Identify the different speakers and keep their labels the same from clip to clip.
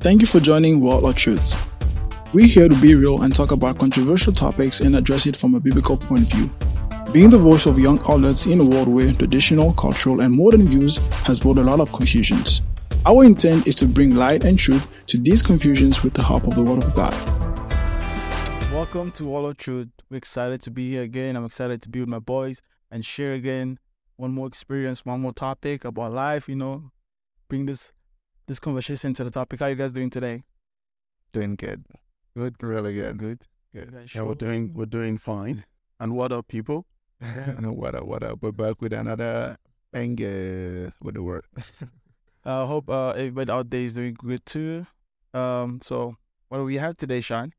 Speaker 1: Thank you for joining World of Truths. We're here to be real and talk about controversial topics and address it from a biblical point of view. Being the voice of young outlets in a world where traditional, cultural, and modern views has brought a lot of confusions. Our intent is to bring light and truth to these confusions with the help of the Word of God.
Speaker 2: Welcome to Wall of Truth. We're excited to be here again. I'm excited to be with my boys and share again one more experience, one more topic about life, you know, bring this this conversation to the topic. How you guys doing today?
Speaker 3: Doing good. Good, really good.
Speaker 4: Good.
Speaker 2: Guys
Speaker 4: Yeah, we're doing we're doing fine. And what up, people?
Speaker 3: what up, what up? We're back with another banger with the word.
Speaker 2: I uh, hope uh, everybody out there is doing good too. Um, so what do we have today, Sean?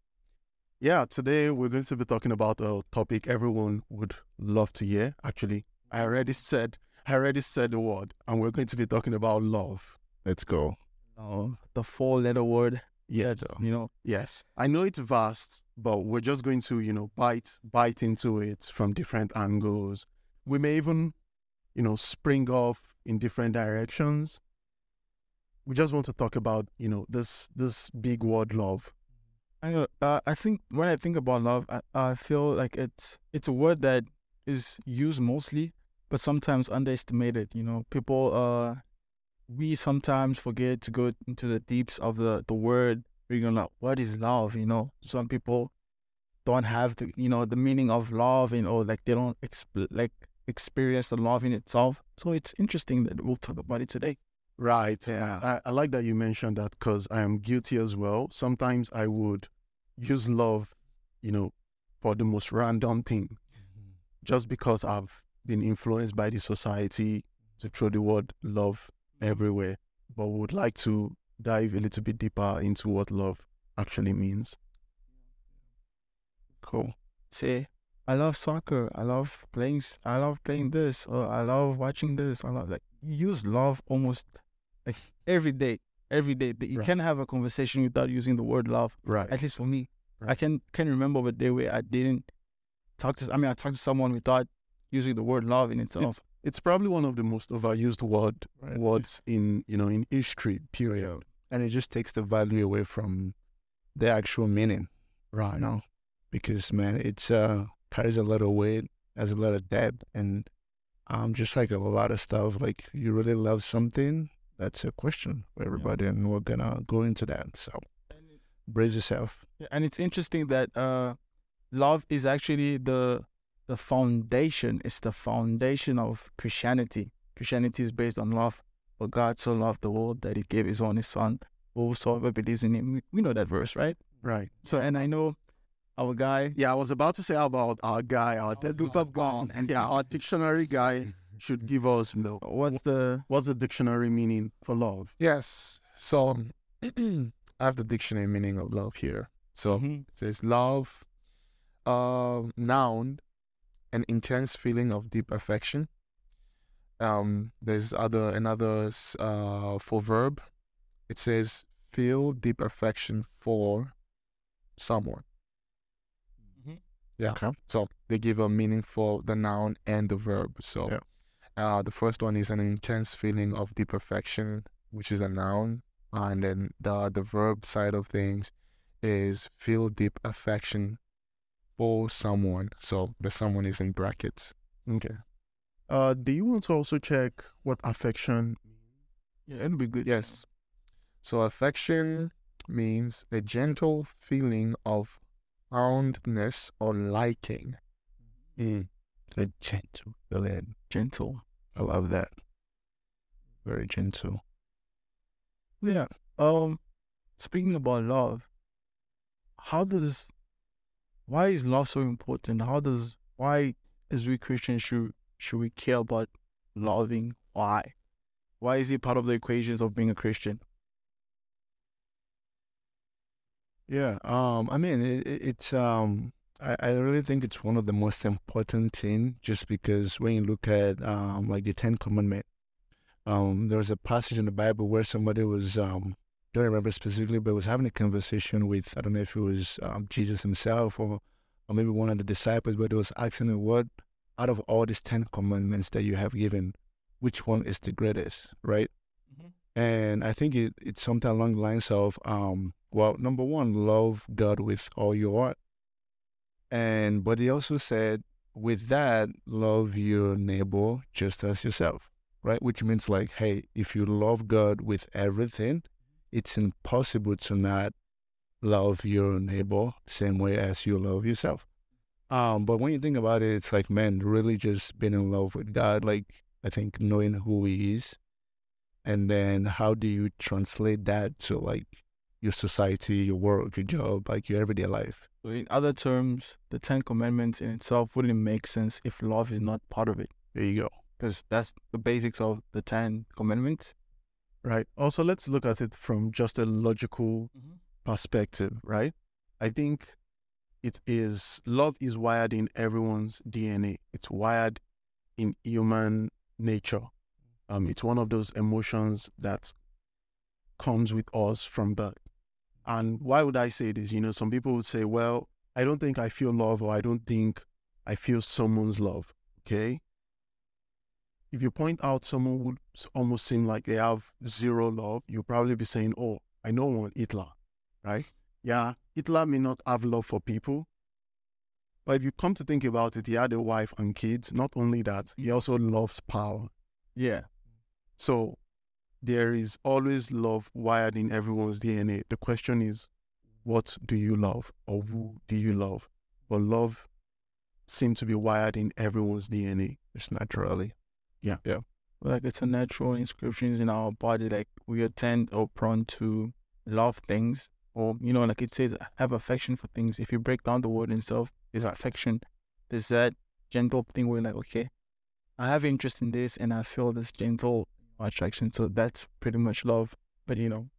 Speaker 4: Yeah, today we're going to be talking about a topic everyone would love to hear. Actually, I already said I already said the word, and we're going to be talking about love.
Speaker 3: Let's go.
Speaker 2: Oh, the four-letter word.
Speaker 4: Yes,
Speaker 2: that, you know,
Speaker 4: yes. I know it's vast, but we're just going to, you know, bite bite into it from different angles. We may even, you know, spring off in different directions. We just want to talk about, you know, this this big word love.
Speaker 2: I know. Uh, I think when I think about love, I, I feel like it's it's a word that is used mostly, but sometimes underestimated. You know, people uh, we sometimes forget to go into the deeps of the the word. We're gonna like, what is love? You know, some people don't have the you know the meaning of love, and or like they don't exp- like experience the love in itself. So it's interesting that we'll talk about it today.
Speaker 4: Right.
Speaker 2: Yeah.
Speaker 4: I, I like that you mentioned that because I am guilty as well. Sometimes I would use love, you know, for the most random thing, mm-hmm. just because I've been influenced by the society to throw the word love everywhere. But we would like to dive a little bit deeper into what love actually means.
Speaker 2: Cool. Say, I love soccer. I love playing. I love playing this. Or I love watching this. I love like you use love almost like every day. Every day. But You
Speaker 4: Right.
Speaker 2: can't have a conversation without using the word love.
Speaker 4: Right.
Speaker 2: At least for me, I
Speaker 4: Right.
Speaker 2: can can remember a day where I didn't talk to. I mean, I talked to someone without using the word love in itself.
Speaker 4: It's probably one of the most overused word
Speaker 3: Right.
Speaker 4: words in you know in history. Period.
Speaker 3: And it just takes the value away from the actual meaning,
Speaker 4: Right.
Speaker 3: you know? Because, man, it's uh carries a lot of weight, has a lot of depth, and um, just like a lot of stuff, like you really love something, that's a question for everybody, and we're gonna go into that. So, brace yourself.
Speaker 2: Yeah, and it's interesting that uh, love is actually the the foundation. is the foundation of Christianity. Christianity is based on love. For God so loved the world that He gave His only Son. Whosoever believes in Him, we, we know that verse, right?
Speaker 4: Right.
Speaker 2: So, and I know our guy.
Speaker 4: Yeah, I was about to say about our guy, our dead
Speaker 2: look up guy.
Speaker 4: and yeah, our dictionary guy should give us you know,
Speaker 2: What's the
Speaker 4: what's the dictionary meaning for love.
Speaker 5: Yes. So I have the dictionary meaning of love here. So
Speaker 2: Mhm.
Speaker 5: it says love, uh, noun, an intense feeling of deep affection. Um, there's other another uh for verb. It says feel deep affection for someone.
Speaker 2: Mhm.
Speaker 5: Yeah.
Speaker 3: Okay.
Speaker 5: So they give a meaning for the noun and the verb. So
Speaker 3: Yeah.
Speaker 5: uh, the first one is an intense feeling of deep affection, which is a noun, and then the the verb side of things is feel deep affection for someone. So the someone is in brackets.
Speaker 4: Okay. Uh, do you want to also check what affection?
Speaker 2: yeah, it'll be good.
Speaker 5: Yes. So affection means a gentle feeling of fondness or liking.
Speaker 3: Mm. The gentle feeling.
Speaker 2: gentle.
Speaker 3: I love that. Very gentle.
Speaker 2: Yeah. Um, speaking about love, how does why is love so important? How does why as we Christians should should we care about loving? Why? Why is it part of the equations of being a Christian?
Speaker 3: Yeah. Um. I mean, it, it, it's um. I, I really think it's one of the most important thing, just because when you look at um like the Ten Commandment, um, there was a passage in the Bible where somebody was um don't remember specifically, but was having a conversation with I don't know if it was um, Jesus himself or or maybe one of the disciples, but it was asking him what out of all these Ten Commandments that you have given, which one is the greatest, right? And I think it, it's something along the lines of, um, well, number one, love God with all your heart. And, but he also said, with that, love your neighbor just as yourself, right? Which means like, hey, if you love God with everything, it's impossible to not love your neighbor same way as you love yourself. Um, but when you think about it, it's like, man, really just being in love with God, like, I think knowing who He is. And then how do you translate that to like your society, your work, your job, like your everyday life?
Speaker 2: In other terms, the Ten Commandments in itself wouldn't make sense if love is not part of it.
Speaker 3: There you go.
Speaker 2: Because that's the basics of the Ten Commandments.
Speaker 4: Right. Also, let's look at it from just a logical perspective, right? I think it is love is wired in everyone's DNA. It's wired in human nature. Um, it's one of those emotions that comes with us from birth. And why would I say this? You know, some people would say, well, I don't think I feel love or I don't think I feel someone's love. Okay. If you point out someone would almost seem like they have zero love, you'll probably be saying, oh, I know one, Hitler, right? Yeah, Hitler may not have love for people, but if you come to think about it, he had a wife and kids. Not only that, he also loves power.
Speaker 2: Yeah.
Speaker 4: So there is always love wired in everyone's DNA. The question is, what do you love or who do you love? But love seems to be wired in everyone's DNA.
Speaker 3: Just naturally.
Speaker 2: Like it's a natural inscriptions in our body. Like we are tend or prone to love things, or you know, like it says, have affection for things. If you break down the word itself, is affection. There's that gentle thing where like, okay, I have interest in this, and I feel this gentle attraction. So that's pretty much love. But you know,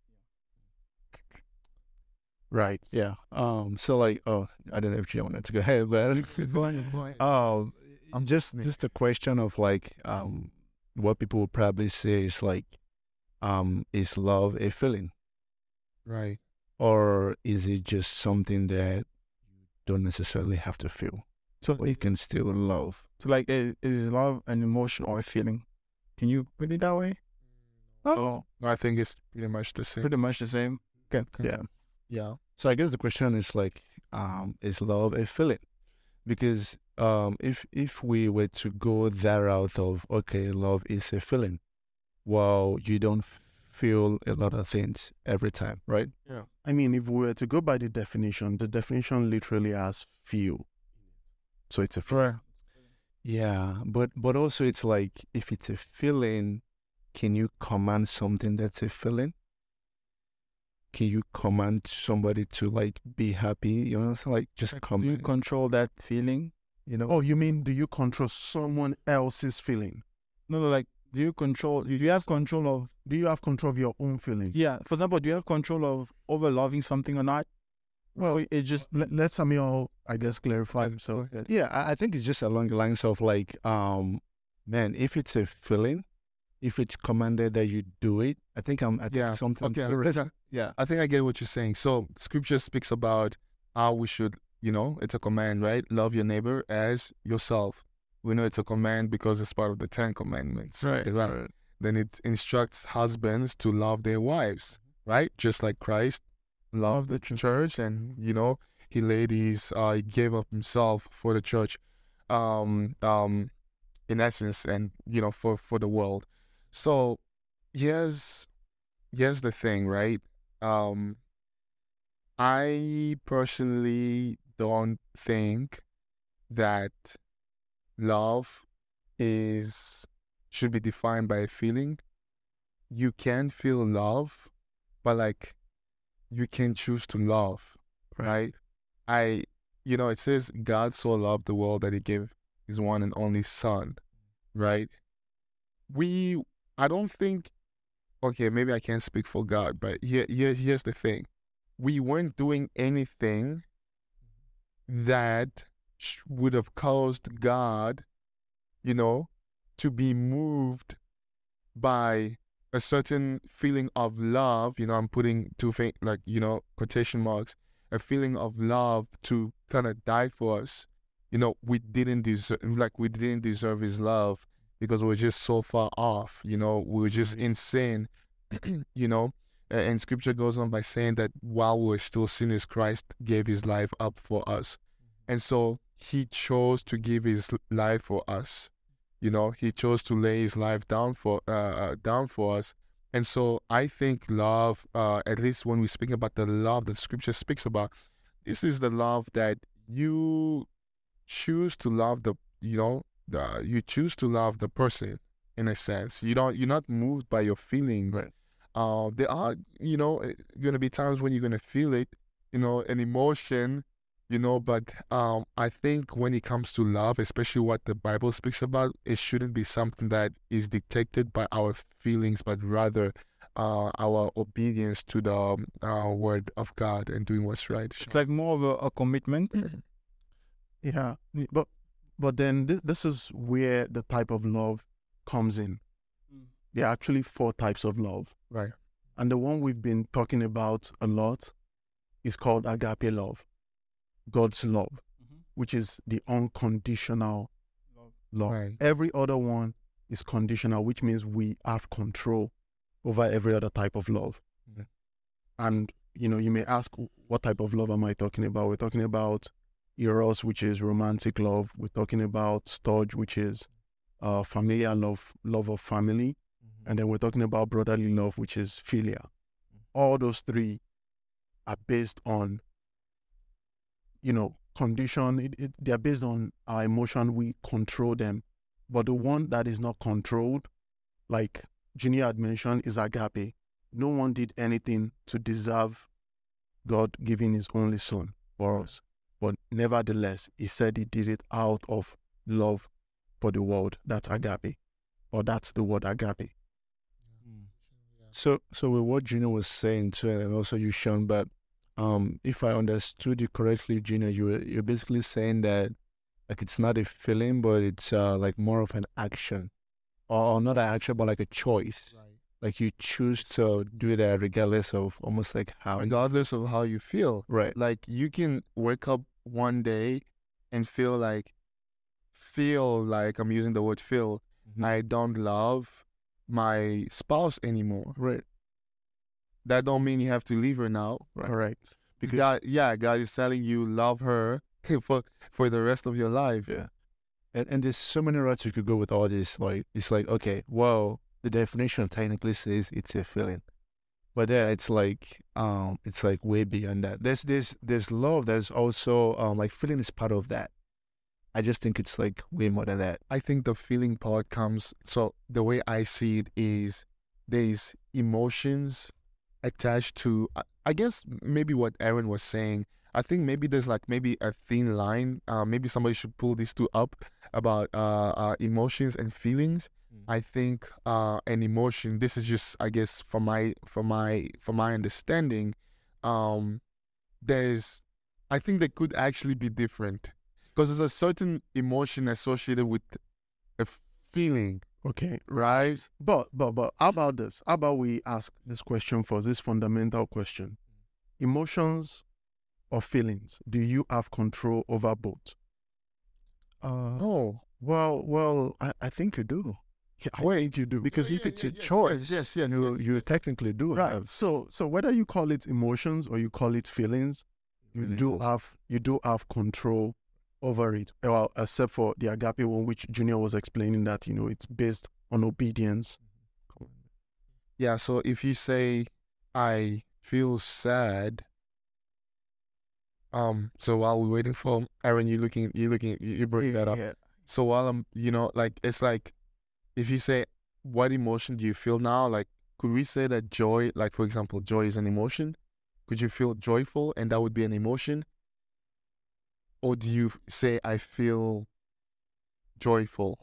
Speaker 4: Right.
Speaker 3: Yeah. Um. So like, oh, I don't know if you wanted to go ahead, but
Speaker 5: Go ahead, go ahead.
Speaker 3: um,
Speaker 5: I'm
Speaker 3: just just a question of like, um, what people would probably say is like, um, is love a feeling,
Speaker 5: Right.
Speaker 3: or is it just something that you don't necessarily have to feel,
Speaker 2: so
Speaker 3: but you can still love?
Speaker 2: so like, is, is love an emotion or a feeling? Can you put it that way?
Speaker 5: Oh, I think it's pretty much the same.
Speaker 2: Pretty much the same. Okay.
Speaker 3: Yeah.
Speaker 5: Yeah.
Speaker 3: So I guess the question is like, um, is love a feeling? Because um, if if we were to go that route of okay, love is a feeling, well, you don't feel a lot of things every time, right? Yeah.
Speaker 4: I mean, if we were to go by the definition, the definition literally has feel. So it's a
Speaker 2: Right.
Speaker 3: Yeah, but but also it's like if it's a feeling, can you command something that's a feeling? Can you command somebody to like be happy? You know, so like just
Speaker 2: Like,
Speaker 3: come.
Speaker 2: do you control that feeling?
Speaker 3: you know.
Speaker 4: Oh, you mean do you control someone else's feeling?
Speaker 2: No, no, like, do you control, do you have control of,
Speaker 4: Do you have control of your own feeling?
Speaker 2: yeah, for example, do you have control of over loving something or not? Well, it just,
Speaker 4: Let, let Samuel, I guess, clarify himself.
Speaker 3: Yeah, I, I think it's just along the lines of like, um, man, if it's a feeling, if it's commanded that you do it, I think I'm. I
Speaker 5: Yeah,
Speaker 3: Something.
Speaker 5: okay,
Speaker 3: serious. Yeah.
Speaker 5: I think I get what you're saying. So scripture speaks about how we should, you know, it's a command, right? Love your neighbor as yourself. We know it's a command because it's part of the Ten Commandments. Right. Then it instructs husbands to love their wives, right? Just like Christ loved the church and, you know, he laid his, uh, he gave up himself for the church, um, um, in essence, and, you know, for, for the world. So here's, here's the thing, right? Um, I personally don't think that love is should be defined by a feeling. You can feel love, but like you can choose to love, right? I, you know, it says God so loved the world that He gave His one and only Son, right? We, I don't think. Okay, maybe I can't speak for God, but here, here, here's the thing: we weren't doing anything that would have caused God, you know, to be moved by a certain feeling of love. You know, I'm putting two things like you know quotation marks, a feeling of love to kind of die for us. You know, we didn't deserve like we didn't deserve His love because we're just so far off. You know, we're just in sin. you know, and Scripture goes on by saying that while we were still sinners, Christ gave His life up for us, and so He chose to give His life for us. You know, He chose to lay His life down for uh, uh, down for us. And so I think love, uh, at least when we speak about the love that Scripture speaks about, this is the love that you choose to love the you know the, you choose to love the person in a sense. You don't you're not moved by your feelings.
Speaker 3: Right.
Speaker 5: uh there are you know eh, gonna be times when you're gonna feel it you know an emotion you know but um i think when it comes to love especially what the bible speaks about it shouldn't be something that is dictated by our feelings but rather uh our obedience to the um, uh, word of god and doing what's right.
Speaker 2: It's like more of a, a commitment.
Speaker 4: Yeah, but but then this, this is where the type of love comes in. Mm. There are actually four types of love,
Speaker 5: right
Speaker 4: and the one we've been talking about a lot is called agape love, God's love, mm-hmm. which is the unconditional love.
Speaker 5: Right.
Speaker 4: Every other one is conditional, which means we have control over every other type of love. And you know, you may ask, what type of love am I talking about? We're talking about eros, which is romantic love. We're talking about storge, which is uh, familiar love, love of family, mm-hmm. and then we're talking about brotherly love, which is philia. Mm-hmm. All those three are based on, you know, condition. It, it, they're based on our emotion. We control them, but the one that is not controlled, like Ginny had mentioned, is agape. No one did anything to deserve God giving His only Son for mm-hmm. us, but nevertheless, He said He did it out of love for the world. That's agape, or that's the word agape.
Speaker 3: So, so with what Gina was saying too, and also you, Sean, but um, if I understood you correctly, Gina, you were, you're basically saying that like it's not a feeling, but it's uh, like more of an action, or, or not an action, but like a choice.
Speaker 5: right
Speaker 3: Like you choose to do that regardless of almost like how.
Speaker 5: regardless of how you feel.
Speaker 3: Right.
Speaker 5: Like you can wake up one day and feel like feel like I'm using the word feel.
Speaker 3: Mhm.
Speaker 5: I don't love my spouse anymore.
Speaker 3: Right.
Speaker 5: That don't mean you have to leave her now.
Speaker 3: Right.
Speaker 4: Correct.
Speaker 3: Because
Speaker 5: God, yeah, God is telling you love her for for the rest of your life.
Speaker 3: Yeah. And and there's so many routes you could go with all this. Like it's like, okay, well, the definition technically says it's a feeling. But then it's like um it's like way beyond that. There's this there's love, there's also um like feeling is part of that. I just think it's like way more than that.
Speaker 5: I think the feeling part comes. So the way I see it is there's emotions attached to. I guess maybe what Aaron was saying. I think maybe there's like maybe a thin line. Uh, maybe somebody should pull these two up about uh, uh, emotions and feelings. I think uh, an emotion. This is just, I guess, for my for my for my understanding. Um, there's, I think they could actually be different because there's a certain emotion associated with a feeling,
Speaker 4: Okay.
Speaker 5: right?
Speaker 4: But but but how about this? How about we ask this question for this fundamental question. Emotions or feelings, do you have control over both?
Speaker 3: Uh
Speaker 5: No,
Speaker 3: well well I, I think you do.
Speaker 4: Yeah, Wait, you do.
Speaker 3: Because
Speaker 5: Yeah,
Speaker 3: if
Speaker 5: yeah,
Speaker 3: it's
Speaker 5: yeah,
Speaker 3: a
Speaker 5: yes,
Speaker 3: choice,
Speaker 5: yes, yes,
Speaker 3: you
Speaker 5: yes,
Speaker 3: you
Speaker 5: yes.
Speaker 3: technically do
Speaker 4: Right.
Speaker 3: have
Speaker 4: So so whether you call it emotions or you call it feelings, you
Speaker 3: Feelings.
Speaker 4: do have you do have control over it. Well, except for the agape one, which Junior was explaining that you know it's based on obedience.
Speaker 5: yeah. So if you say I feel sad, um. So while we're waiting for Aaron, you looking, you looking, you, bring that up.
Speaker 3: Yeah.
Speaker 5: So while I'm, you know, like it's like, if you say, what emotion do you feel now? Like, could we say that joy, like for example, joy is an emotion? Could you feel joyful and that would be an emotion? Or do you say, I feel joyful?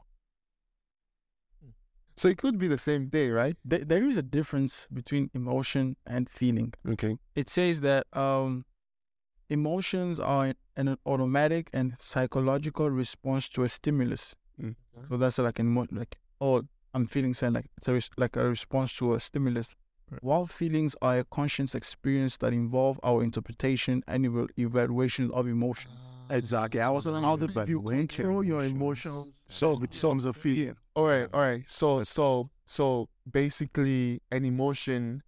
Speaker 5: So it could be the same day, right?
Speaker 2: There is a difference between emotion and feeling.
Speaker 4: Okay.
Speaker 2: It says that um, emotions are an automatic and psychological response to a stimulus. Mm. Mm-hmm. So that's like an emo- like oh I'm feeling sad like it's a res- like a response to a stimulus.
Speaker 3: Right.
Speaker 2: While feelings are a conscious experience that involve our interpretation and eval- evaluation of emotions.
Speaker 4: Ah, exactly. I was how to
Speaker 3: But
Speaker 4: you
Speaker 3: when
Speaker 4: control
Speaker 3: can
Speaker 4: your
Speaker 3: emotions-
Speaker 4: emotions. So it becomes a feeling.
Speaker 5: All right, all right. So, so, so basically, an emotion,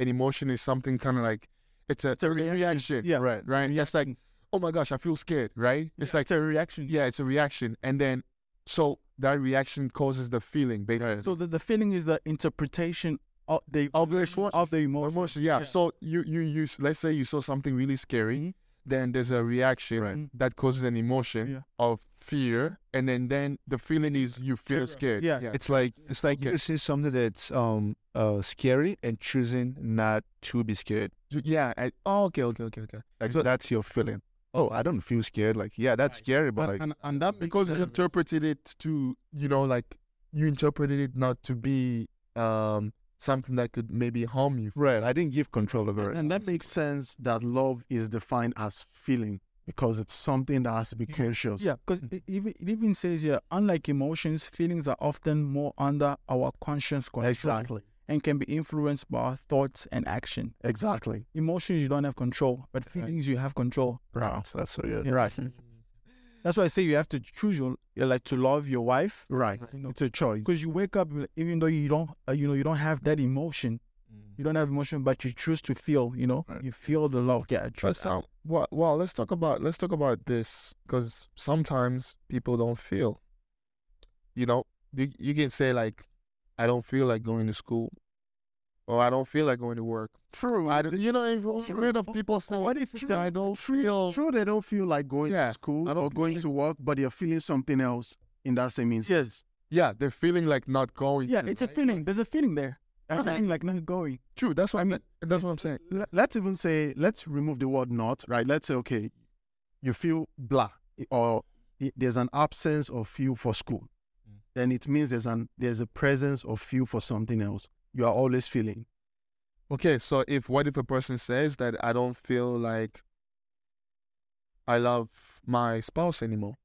Speaker 5: an emotion is something kind of like it's a, it's a reaction.
Speaker 2: Yeah.
Speaker 5: right, right. It's like, oh my gosh, I feel scared, right? It's like,
Speaker 2: it's a reaction.
Speaker 5: yeah, it's a reaction, and then so that reaction causes the feeling, basically.
Speaker 2: So the, the feeling is the interpretation of the
Speaker 5: Of the emotion.
Speaker 2: of the emotion.
Speaker 5: emotion, yeah.
Speaker 2: Yeah.
Speaker 5: So you you you let's say you saw something really scary,
Speaker 2: Mhm.
Speaker 5: Then there's a reaction
Speaker 2: Right.
Speaker 5: that causes an emotion
Speaker 2: Yeah.
Speaker 5: of fear, and then then the feeling is you feel
Speaker 2: Terror.
Speaker 5: scared.
Speaker 2: Yeah.
Speaker 3: It's like it's like
Speaker 5: Okay.
Speaker 3: you see something that's um uh scary and choosing not to be scared.
Speaker 5: yeah. I, oh, okay, okay, okay, okay.
Speaker 3: Like
Speaker 5: So-
Speaker 3: that's your feeling. Oh, I don't feel scared. Like yeah, that's scary, but
Speaker 4: But,
Speaker 3: like
Speaker 4: and, and that
Speaker 5: because you
Speaker 4: you
Speaker 5: interpreted it to you know like you interpreted it not to be um something that could maybe harm you.
Speaker 3: right, I didn't give control over it.
Speaker 4: and that makes sense that love is defined as feeling because it's something that has to be conscious.
Speaker 2: Yeah, because mm. it even it even says here, unlike emotions, feelings are often more under our conscious control
Speaker 4: Exactly.
Speaker 2: and can be influenced by our thoughts and action.
Speaker 4: Exactly.
Speaker 2: Emotions you don't have control, but feelings you have control.
Speaker 4: Right.
Speaker 3: That's so yeah.
Speaker 4: Right.
Speaker 2: That's why I say you have to choose your like to love your wife
Speaker 4: Right.
Speaker 2: you know,
Speaker 4: It's a choice.
Speaker 2: because you wake up even though you don't uh, you know you don't have that emotion, you don't have emotion, but you choose to feel. You know,
Speaker 3: Right.
Speaker 2: you feel the love. Yeah, I
Speaker 5: But
Speaker 2: trust.
Speaker 5: um, well, well, let's talk about let's talk about this because sometimes people don't feel. You know, you, you can say like, I don't feel like going to school, or I don't feel like going to work.
Speaker 4: True.
Speaker 5: I don't, you know, if rid of people saying,
Speaker 2: What if it's
Speaker 5: I don't feel?
Speaker 4: Sure, they don't feel like going
Speaker 5: Yeah,
Speaker 4: to school
Speaker 5: I don't
Speaker 4: or going
Speaker 5: feel-
Speaker 4: to work, but they're feeling something else in that same instance.
Speaker 2: yes,
Speaker 5: Yeah, they're feeling like not going.
Speaker 2: yeah,
Speaker 5: to,
Speaker 2: it's a
Speaker 5: right?
Speaker 2: feeling. There's a feeling there. A
Speaker 4: Okay.
Speaker 2: feeling like not going.
Speaker 5: True. That's what I mean. That's what I'm saying.
Speaker 4: Let's even say, let's remove the word not, right? Let's say, okay, you feel blah, or there's an absence of feel for school. Mm. Then it means there's an there's a presence of feel for something else. You are always feeling.
Speaker 5: Okay, so if what if a person says that I don't feel like I love my spouse anymore?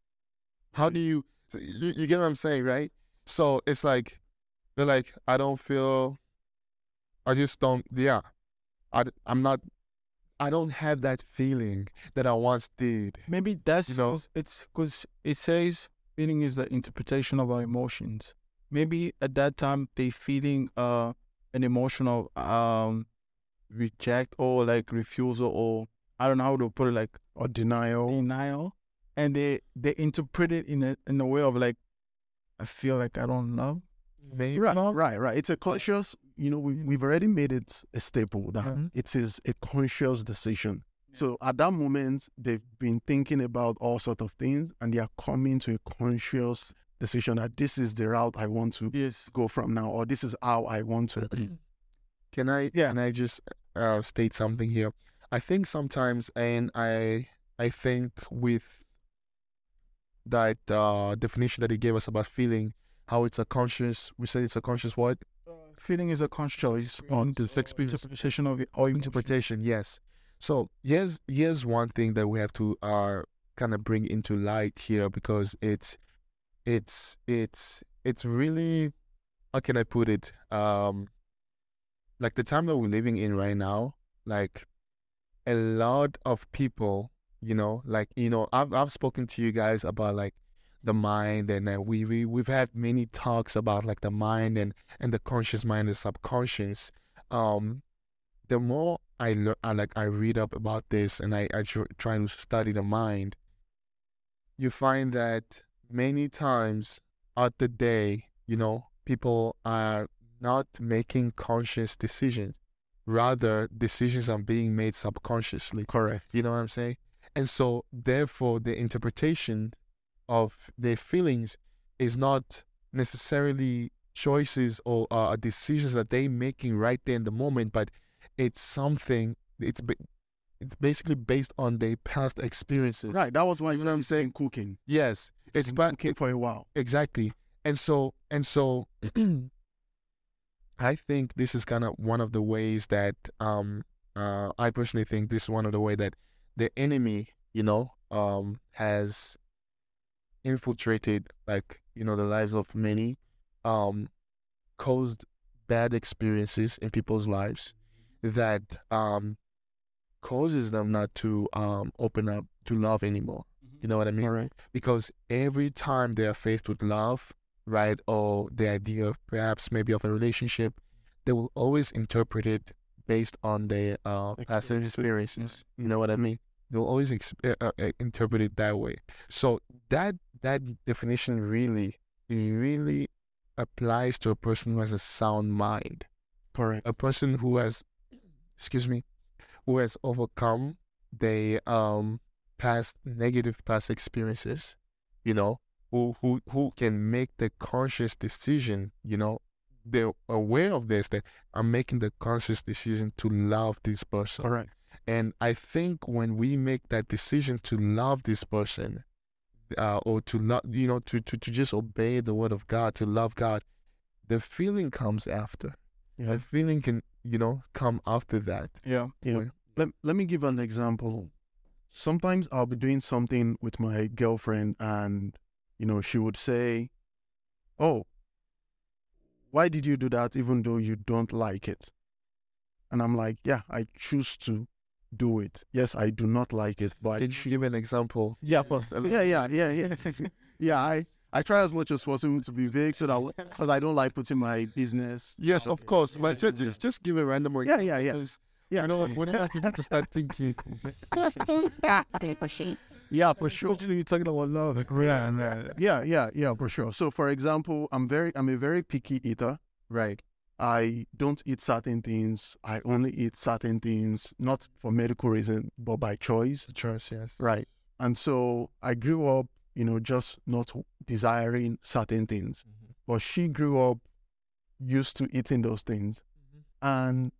Speaker 5: How do you you, you get what I'm saying, right? So it's like they're like I don't feel I just don't yeah. I I'm not I don't have that feeling that I once did.
Speaker 2: Maybe that's
Speaker 5: You know?
Speaker 2: 'cause it's because it says feeling is the interpretation of our emotions. Maybe at that time they feeling uh an emotional um reject or like refusal or I don't know how to put it like
Speaker 4: Or denial.
Speaker 2: denial, and they they interpret it in a in a way of like I feel like I don't love.
Speaker 5: Maybe
Speaker 4: Right, right, right. It's a conscious, you know, we, we've already made it a staple that
Speaker 2: Mhm.
Speaker 4: it is a conscious decision. So at that moment, they've been thinking about all sorts of things and they are coming to a conscious decision that this is the route I want to
Speaker 2: Yes.
Speaker 4: go from now, or this is how I want to.
Speaker 5: Can I
Speaker 2: Yeah.
Speaker 5: can I just uh, state something here? I think sometimes, and I I think with that uh, definition that he gave us about feeling, how it's a conscious. We said it's a conscious what
Speaker 2: Feeling is a conscious choice on the
Speaker 5: experience.
Speaker 2: interpretation of it or interpretation.
Speaker 5: interpretation. Yes. So here's here's one thing that we have to uh kind of bring into light here because it's it's it's it's really how can I put it um like the time that we're living in right now like a lot of people you know like you know I've I've spoken to you guys about like the mind and uh, we we we've had many talks about like the mind and and the conscious mind and subconscious. Um the more I learn, I like I read up about this and I I tr- try to study the mind, you find that many times out the day, you know, people are not making conscious decisions. Rather, decisions are being made subconsciously.
Speaker 4: Correct.
Speaker 5: You know what I'm saying? And so, therefore, the interpretation of their feelings is not necessarily choices or uh, decisions that they're making right there in the moment, but it's something. It's it's basically based on their past experiences.
Speaker 4: Right. That was why
Speaker 5: You know what I'm saying?
Speaker 4: Cooking.
Speaker 5: Yes,
Speaker 4: It's
Speaker 5: it's
Speaker 4: been cooking for a while.
Speaker 5: Exactly. And so and so I think this is kind of one of the ways that um uh I personally think this is one of the way that the enemy, you know, um has infiltrated like, you know, the lives of many, um caused bad experiences in people's lives that um causes them not to um open up to love anymore.
Speaker 2: Mhm.
Speaker 5: You know what I mean?
Speaker 4: Correct.
Speaker 5: Because every time they are faced with love, right, or the idea of perhaps maybe of a relationship, they will always interpret it based on their uh, past
Speaker 4: Experiences.
Speaker 5: experiences. You know what I mean? They'll always ex- uh, uh, uh, interpret it that way. So that that definition really, really applies to a person who has a sound mind
Speaker 4: Correct.
Speaker 5: a person who has excuse me who has overcome their um past negative past experiences you know who who who can make the conscious decision you know they're aware of this that i'm making the conscious decision to love this person
Speaker 4: Correct.
Speaker 5: and I think when we make that decision to love this person, uh, or to love, you know, to, to, to just obey the word of God, to love God, the feeling comes after.
Speaker 4: Yeah.
Speaker 5: The feeling can, you know, come after that.
Speaker 2: Yeah.
Speaker 4: You know, let, let me give an example. Sometimes I'll be doing something with my girlfriend, and you know, she would say, "Oh, why did you do that? Even though you don't like it." And I'm like, "Yeah, I choose to do it. Yes, I do not like it, but I
Speaker 5: Did you give an example?
Speaker 4: yeah, for, yeah, yeah, yeah, yeah, yeah. I I try as much as possible to be vague so that because I don't like putting my business.
Speaker 5: Yes, of course. But just, just, just give a random
Speaker 4: Yeah, yeah, yeah. Yeah.
Speaker 5: You know, whenever you have to start thinking,
Speaker 4: Yeah, for sure.
Speaker 2: Especially you're talking about love.
Speaker 4: Yeah, yeah, yeah, yeah, for sure. So, for example, I'm very, I'm a very picky eater.
Speaker 5: right?
Speaker 4: I don't eat certain things. I only eat certain things, not for medical reason, but by choice.
Speaker 5: Choice, yes.
Speaker 4: Right. And so I grew up, you know, just not desiring certain things. Mm-hmm. But she grew up used to eating those things. Mm-hmm. And,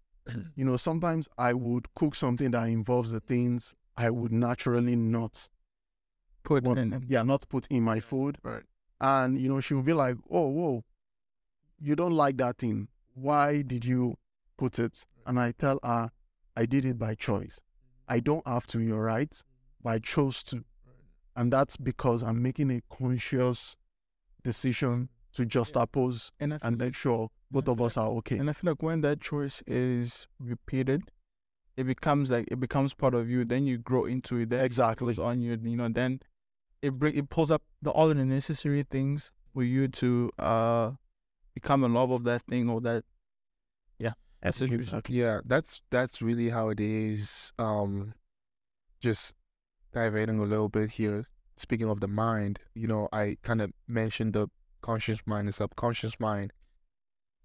Speaker 4: you know, sometimes I would cook something that involves the things I would naturally not
Speaker 2: Put
Speaker 4: want,
Speaker 2: in.
Speaker 4: yeah, not put in my food.
Speaker 5: Right.
Speaker 4: And, you know, she would be like, oh, whoa, you don't like that thing. Why did you put it? And I tell her, I did it by choice. I mm-hmm. don't have to, you're right, but I chose to. And that's because I'm making a conscious decision to just oppose
Speaker 2: And
Speaker 4: and make sure both of us are okay.
Speaker 2: And I feel like when that choice is repeated, it becomes like it becomes part of you. Then you grow into it. Then it
Speaker 4: Exactly.
Speaker 2: goes on you. You know, then it bring it pulls up the all the necessary things for you to uh become in love of that thing or that. Yeah, that's.
Speaker 4: Exactly.
Speaker 5: Yeah, that's that's really how it is. Um, just diverting a little bit here. Speaking of the mind, you know, I kind of mentioned the conscious mind and subconscious mind.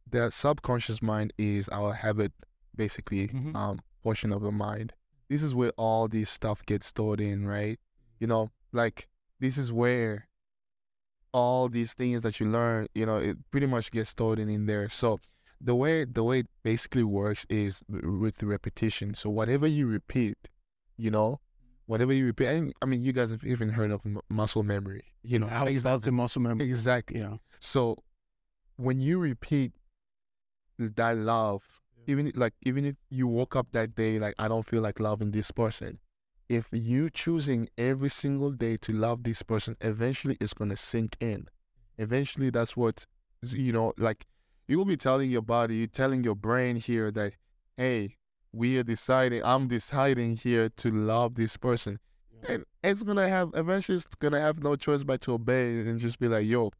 Speaker 5: The subconscious mind is our habit, basically,
Speaker 2: Mhm.
Speaker 5: um, portion of the mind. This is where all this stuff gets stored in, right? You know, like this is where all these things that you learn, you know, it pretty much gets stored in, in there. So the way the way it basically works is with repetition. So whatever you repeat, you know, whatever you repeat. And, I mean, you guys have even heard of m- muscle memory. You know,
Speaker 4: How is that the muscle memory?
Speaker 5: exactly.
Speaker 4: Yeah.
Speaker 5: So when you repeat that love, even like even if you woke up that day like I don't feel like loving this person, if you choosing every single day to love this person, eventually it's gonna sink in. Eventually, that's what you know. Like you will be telling your body, you're telling your brain here that, hey, we are deciding. I'm deciding here to love this person, and it's gonna have eventually it's gonna have no choice but to obey and just be like, yo,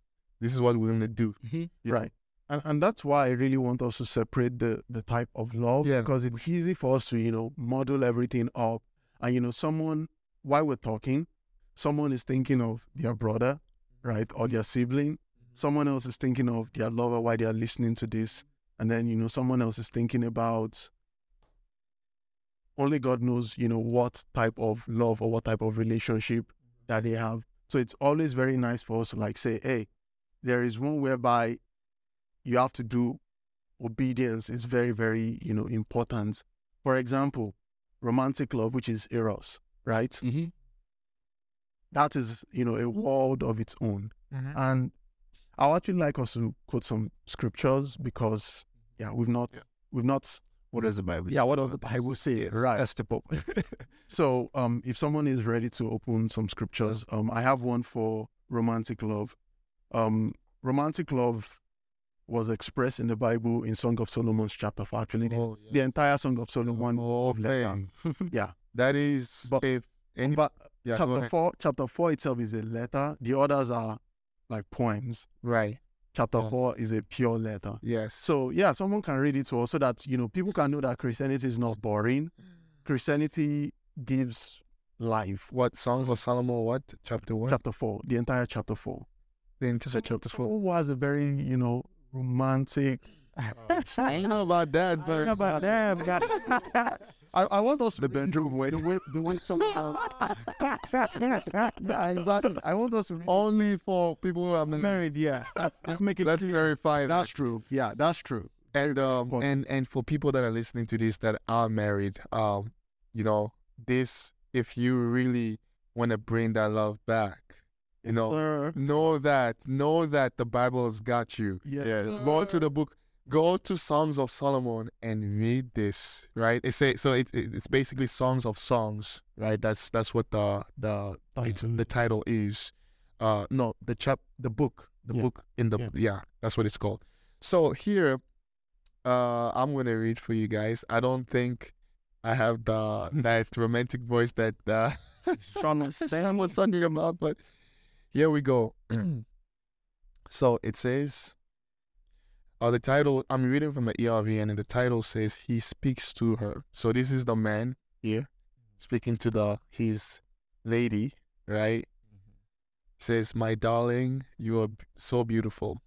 Speaker 5: this is what we're gonna do.
Speaker 2: Mhm.
Speaker 5: you know?
Speaker 4: Right. And and that's why I really want us to separate the, the type of love
Speaker 5: Yeah.
Speaker 4: because it's easy for us to, you know, model everything up. And you know, someone while we're talking, someone is thinking of their brother, right, or their sibling. Someone else is thinking of their lover while they are listening to this. And then, you know, someone else is thinking about only God knows, you know, what type of love or what type of relationship that they have. So it's always very nice for us to like say, hey, there is one whereby you have to do obedience is very, very, you know, important. For example, romantic love, which is eros, right?
Speaker 2: Mm-hmm.
Speaker 4: That is, you know, a world of its own. And I would actually like us to quote some scriptures because, yeah, we've not, we've not,
Speaker 3: What does the Bible
Speaker 4: yeah, what does the Bible say? Right.
Speaker 3: That's the Pope.
Speaker 4: So, um, if someone is ready to open some scriptures, um, I have one for romantic love. Um, romantic love was expressed in the Bible in Song of Solomon's chapter four. Actually,
Speaker 5: Oh,
Speaker 4: the entire Song of Solomon.
Speaker 5: Oh.
Speaker 4: Yeah,
Speaker 5: That is
Speaker 4: But-
Speaker 5: if Any,
Speaker 4: But
Speaker 5: yeah,
Speaker 4: chapter four, chapter four itself is a letter. The others are like poems.
Speaker 5: Right.
Speaker 4: Chapter
Speaker 5: Yes.
Speaker 4: four is a pure letter.
Speaker 5: Yes.
Speaker 4: So yeah, someone can read it so so that you know people can know that Christianity is not boring. Christianity gives life.
Speaker 5: What Songs of Solomon? What chapter one?
Speaker 4: Chapter four, the entire chapter four.
Speaker 5: the entire chapter four.
Speaker 4: Who was a very you know romantic.
Speaker 5: I don't know about that, but
Speaker 2: about that?
Speaker 4: I, I want us
Speaker 5: the bedroom way.
Speaker 4: the way the way some yeah, exactly. I want us to read
Speaker 5: Only for people who have been
Speaker 2: Married, yeah. Let's make it
Speaker 5: Let's
Speaker 2: clear.
Speaker 5: clarify that.
Speaker 4: That's true. Yeah, that's true.
Speaker 5: and um and and for people that are listening to this that are married um you know this if you really want to bring that love back you know
Speaker 4: Sir.
Speaker 5: know that know that the bible has got you
Speaker 4: Yes.
Speaker 5: yeah go to the book go to songs of solomon and read this right it say so it, it- it's basically songs of songs right that's that's what the the title the title is uh no the chap the book the
Speaker 4: Yeah.
Speaker 5: book in the
Speaker 4: Yeah.
Speaker 5: yeah that's what it's called so here uh i'm gonna read for you guys i don't think i have the that romantic voice that uh
Speaker 2: Sean was
Speaker 5: Sam was talking about, but here we go. so it says, uh, the title, I'm reading from the ERV, and the title says, He speaks to her. So this is the man here mm-hmm. speaking to the his lady, right? Mm-hmm. Says, My darling, you are so beautiful.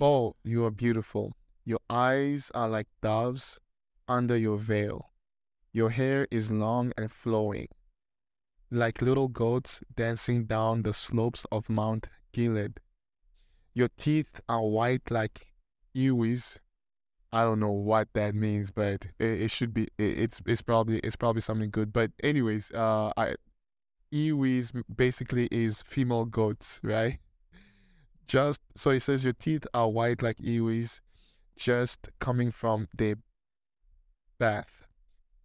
Speaker 5: Oh, you are beautiful. Your eyes are like doves under your veil. Your hair is long and flowing like little goats dancing down the slopes of Mount Gilead. Your teeth are white like ewes. I don't know what that means, but it, it should be. It, it's it's probably it's probably something good. But anyways, uh, I ewes basically is female goats, right? Just so it says your teeth are white like ewes, just coming from the bath.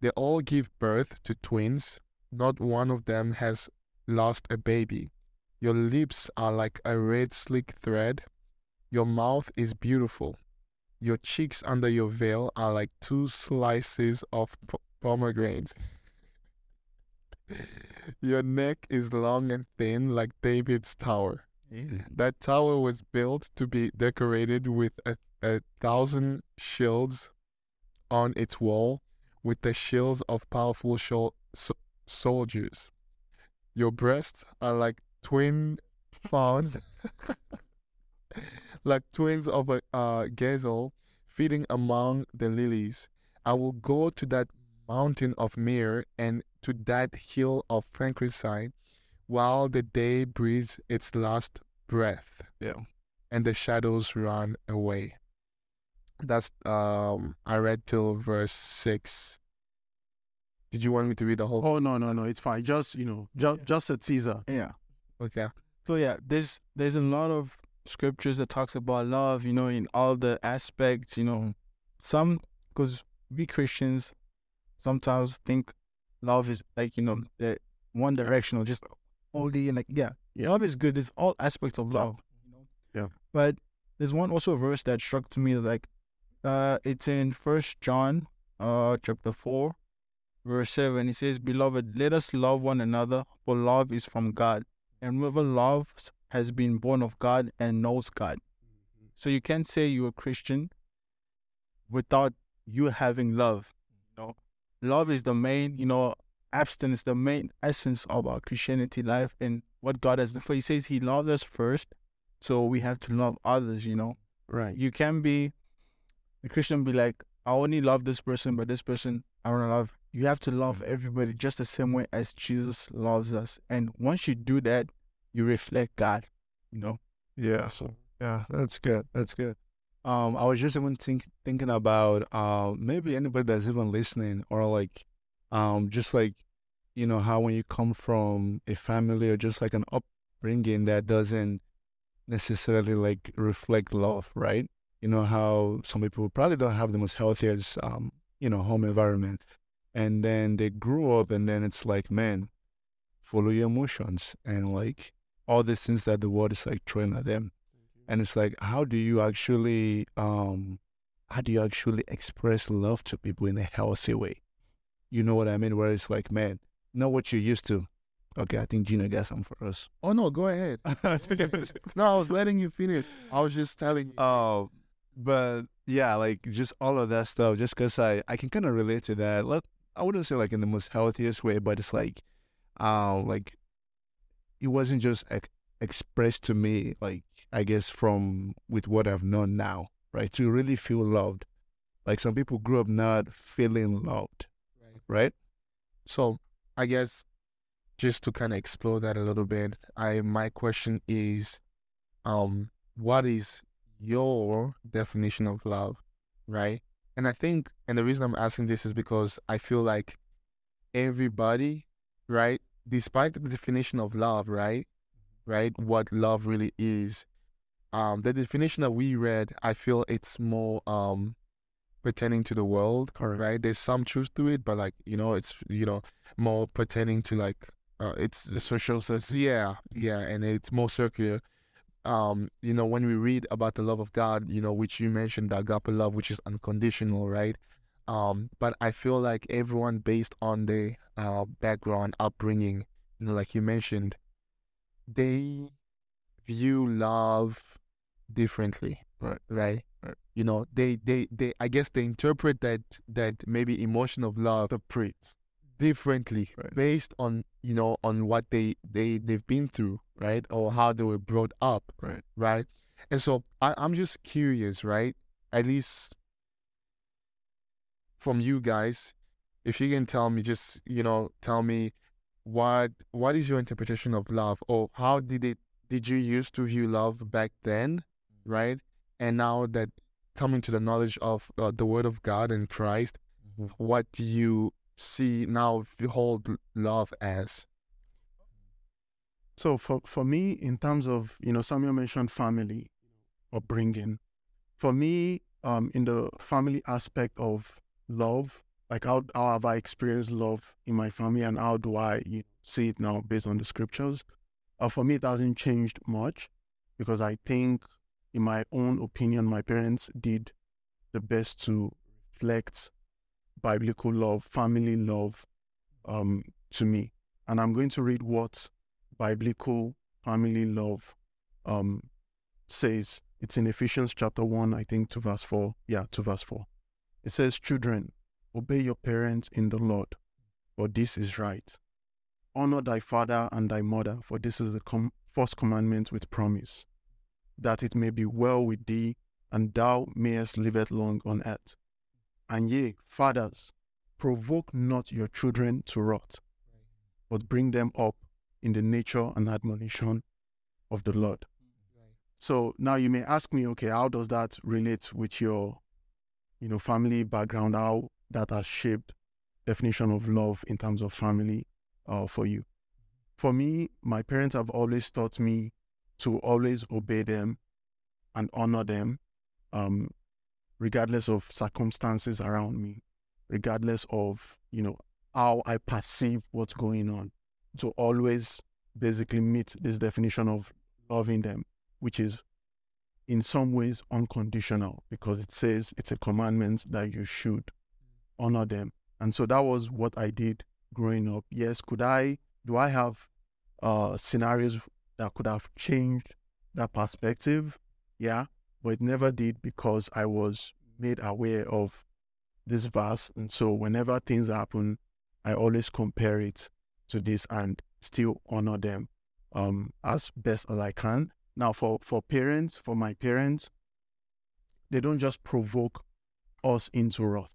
Speaker 5: They all give birth to twins not one of them has lost a baby. Your lips are like a red slick thread. Your mouth is beautiful. Your cheeks under your veil are like two slices of p- pomegranate. your neck is long and thin like David's tower. That tower was built to be decorated with a, a thousand shields on its wall, with the shields of powerful shol- so- soldiers. Your breasts are like twin fawns, like twins of a uh, gazelle feeding among the lilies. I will go to that mountain of myrrh and to that hill of frankincense while the day breathes its last breath.
Speaker 3: Yeah.
Speaker 5: And the shadows run away. That's um I read till verse six. Did you want me to read the whole?
Speaker 4: Oh no no no, it's fine. Just you know, just just a teaser.
Speaker 2: Yeah.
Speaker 5: Okay.
Speaker 2: So yeah, there's there's a lot of scriptures that talks about love, you know, in all the aspects, you know. Some because we Christians sometimes think love is like, you know, the one directional, just only and like yeah,
Speaker 4: Yeah.
Speaker 2: love is good. There's all aspects of love, you know.
Speaker 4: Yeah.
Speaker 2: But there's one also verse that struck to me like uh it's in first John uh chapter four verse seven. It says, Beloved, let us love one another, for love is from God. And whoever loves has been born of God and knows God. Mm-hmm. So you can't say you're a Christian without you having love. You know, love is the main, you know, abstinence, the main essence of our Christianity life and what God has done. For He says He loved us first, so we have to love others. You know,
Speaker 4: Right.
Speaker 2: you can be a Christian, be like, I only love this person, but this person I don't love. You have to love mm-hmm. everybody just the same way as Jesus loves us. And once you do that, you reflect God. You know.
Speaker 3: Yeah. So yeah, that's good. That's good. Um, I was just even think, thinking about uh, maybe anybody that's even listening or like, um, just like, you know, how when you come from a family or just like an upbringing that doesn't necessarily like reflect love, right? You know how some people probably don't have the most healthiest, um, you know, home environment, and then they grew up, and then it's like, man, follow your emotions and like all these things that the world is like throwing at them and it's like how do you actually um how do you actually express love to people in a healthy way you know what i mean where it's like man not what you're used to Okay, I think Gina got some for us.
Speaker 5: Oh no, go ahead. no, I was letting you finish. I was just telling you.
Speaker 3: Oh, but yeah, like just all of that stuff. Just because I I can kind of relate to that. Let I wouldn't say like in the most healthiest way, but it's like, uh, like it wasn't just ex- expressed to me like I guess from with what I've known now, right? To really feel loved. Like some people grew up not feeling loved,
Speaker 5: Right.
Speaker 3: right?
Speaker 5: So I guess just to kind of explore that a little bit, I my question is, um, what is your definition of love, right? And I think, and the reason I'm asking this is because I feel like everybody, right, despite the definition of love, right, right, what love really is, um, the definition that we read, I feel it's more um pertaining to the world,
Speaker 4: Correct.
Speaker 5: right? There's some truth to it, but like you know, it's you know more pertaining to like uh, it's
Speaker 4: The social sense.
Speaker 5: yeah, yeah, and it's more circular. Um, you know, when we read about the love of God, you know, which you mentioned, the agape love, which is unconditional, right? Um, but I feel like everyone, based on their uh, background, upbringing, you know, like you mentioned, they view love differently,
Speaker 3: Right.
Speaker 5: Right.
Speaker 3: Right.
Speaker 5: You know, they, they, they. I guess they interpret that that maybe emotion of love
Speaker 4: Interpret.
Speaker 5: differently
Speaker 3: Right.
Speaker 5: based on you know on what they they they've been through right or how they were brought up
Speaker 3: Right.
Speaker 5: right and so I, i'm just curious right at least from you guys if you can tell me just you know tell me what what is your interpretation of love? Or how did it did you used to view love back then right? And now that coming to the knowledge of uh, the word of god and christ what do you see now hold love as?
Speaker 4: So for for me, in terms of you know, Samuel mentioned family upbringing. For me, um, in the family aspect of love, like how how have I experienced love in my family, and how do I you know, see it now based on the scriptures? Uh, for me, it hasn't changed much because I think, in my own opinion, my parents did the best to reflect biblical love, family love, um, to me. And I'm going to read what biblical family love um, says. It's in Ephesians chapter 1, I think, to verse 4. Yeah, to verse 4. It says, Children, obey your parents in the Lord, for this is right. Honor thy father and thy mother, for this is the com- first commandment with promise, that it may be well with thee, and thou mayest live long on earth. And ye, fathers, provoke not your children to wrath, but bring them up in the nature and admonition of the Lord. So now you may ask me, okay, how does that relate with your, you know, family background? How that has shaped definition of love in terms of family, uh, for you? For me, my parents have always taught me to always obey them and honor them, um, regardless of circumstances around me, regardless of you know how I perceive what's going on. To always basically meet this definition of loving them, which is in some ways unconditional because it says it's a commandment that you should honor them. And so that was what I did growing up. Yes, could I, do I have uh, scenarios that could have changed that perspective? Yeah, but it never did because I was made aware of this verse. And so whenever things happen, I always compare it to this and still honor them um, as best as I can. Now, for, for parents, for my parents, they don't just provoke us into wrath.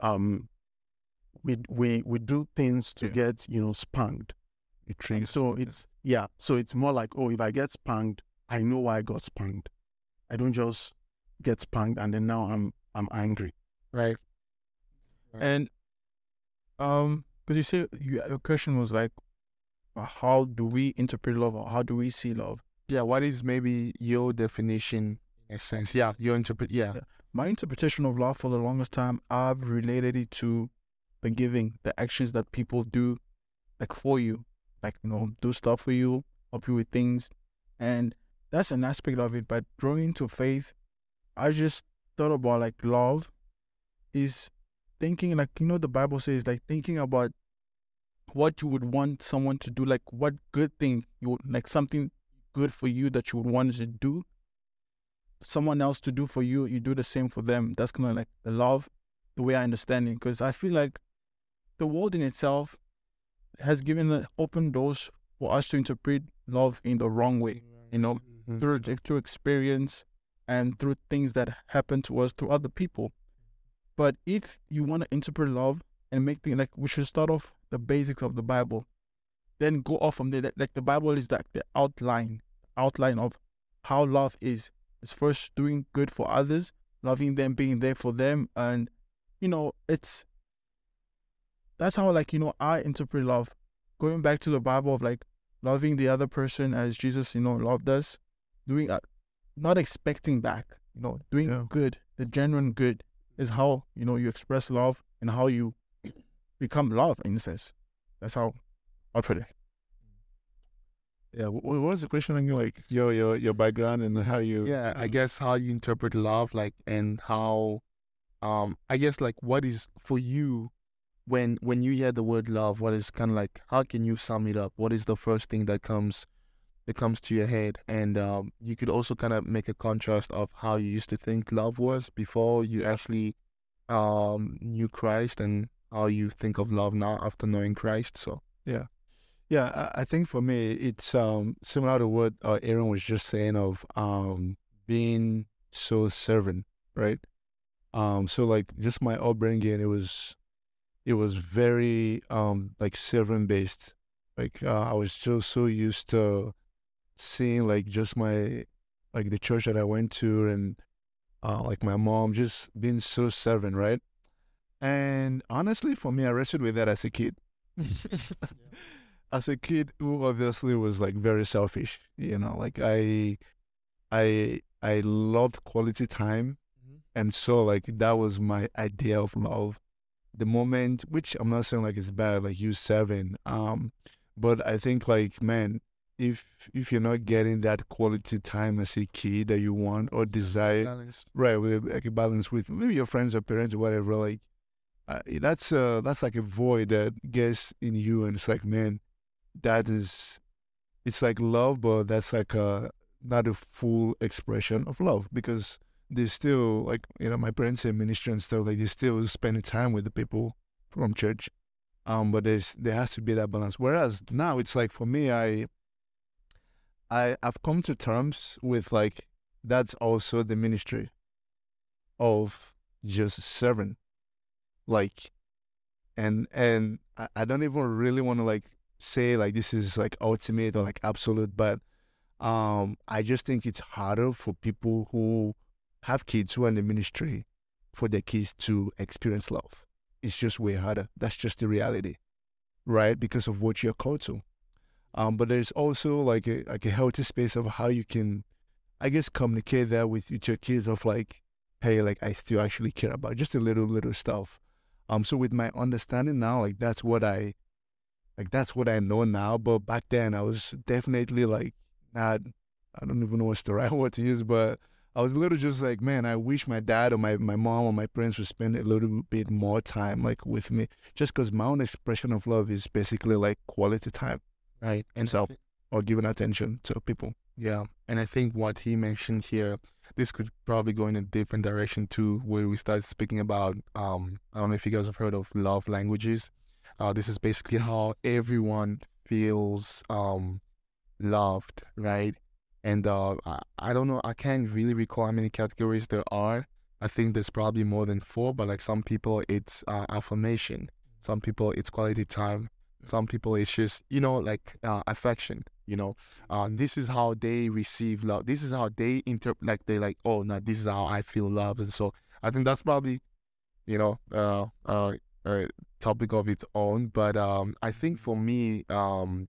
Speaker 4: Um, we we we do things to
Speaker 3: Yeah.
Speaker 4: get you know spanked.
Speaker 3: It triggers
Speaker 4: So
Speaker 3: something.
Speaker 4: it's yeah. So it's more like oh, if I get spanked, I know why I got spanked. I don't just get spanked and then now I'm I'm angry.
Speaker 5: right
Speaker 2: And um, because you say you, your question was like, how do we interpret love or how do we see love?
Speaker 5: yeah what is maybe your definition in a sense yeah your interpret yeah
Speaker 2: Yeah. My interpretation of love for the longest time, I've related it to the giving, the actions that people do, like for you, like you know, do stuff for you, help you with things, and that's an aspect of it. But growing into faith, I just thought about like love is thinking like you know the Bible says like thinking about what you would want someone to do, like what good thing you would like something good for you that you would want to do, someone else to do for you, you do the same for them. That's kind of like the love, the way I understand it. Because I feel like the world in itself has given open doors for us to interpret love in the wrong way, you know,
Speaker 5: Mhm.
Speaker 2: through through experience and through things that happen to us to other people. But if you want to interpret love and make things like we should start off the basics of the Bible, then go off from there. Like- Like the Bible is like the outline, outline of how love is. It's first doing good for others, loving them, being there for them, and you know it's that's how like you know I interpret love. Going back to the Bible of like loving the other person as Jesus, you know, loved us, doing uh, not expecting back, you know, doing
Speaker 3: Yeah.
Speaker 2: good, the genuine good is how you know you express love and how you become love in a sense. That's how I'll put it.
Speaker 3: Yeah. What, was the question again? Like your your your background and how you.
Speaker 5: yeah i guess how you interpret love like and how um i guess like what is for you when when you hear the word love what is kind of like how can you sum it up what is the first thing that comes that comes to your head and um you could also kind of make a contrast of how you used to think love was before you actually um knew christ and how you think of love now after knowing christ so
Speaker 3: Yeah, I, I think for me it's um similar to what uh, Aaron was just saying of um being so servant, right? Um, so like just my upbringing, it was it was very um like servant based. Like uh, I was just so used to seeing like just my like the church that I went to and uh like my mom just being so servant, right? And honestly, for me, I wrestled with that as a kid. as a kid who obviously was like very selfish you know like i i i loved quality time. And so like that was my idea of love. The moment which i'm not saying like it's bad like you seven um but i think like man if if you're not getting that quality time as a kid that you want or desire right with like a balance with maybe your friends or parents or whatever like uh, that's uh that's like a void that gets in you and it's like man that is it's like love but that's like uh not a full expression of love because they still like you know my parents say ministry and stuff like they still spending time with the people from church um but there's there has to be that balance. Whereas now it's like for me i i i've come to terms with like that's also the ministry of just serving like and and I, I don't even really want to like say like this is like ultimate or like absolute but um i just think it's harder for people who have kids who are in the ministry for their kids to experience love. It's just way harder. That's just the reality right? Because of what you're called to. Um but there's also like a like a healthy space of how you can i guess communicate that with, with your kids of like hey like i still actually care about just a little little stuff. Um so with my understanding now like that's what i like that's what I know now. But back then, I was definitely like not. I don't even know what's the right word to use, but I was little just like, man, I wish my dad or my my mom or my parents would spend a little bit more time like with me, just because my own expression of love is basically like quality time
Speaker 5: right and
Speaker 3: So- or giving attention to people.
Speaker 5: Yeah, and I think what he mentioned here, this could probably go in a different direction too, where we start speaking about. Um, I don't know if you guys have heard of love languages. Uh, this is basically how everyone feels um loved, right? And uh, I, I don't know, I can't really recall how many categories there are. I think there's probably more than four, but like some people, it's uh, affirmation. Some people, it's quality time. Some people, it's just you know like uh, affection. You know, uh, this is how they receive love. This is how they interpret. Like they're like, oh, no, this is how I feel love. And so I think that's probably, you know, uh, uh, a topic of its own. But um, I think for me, um,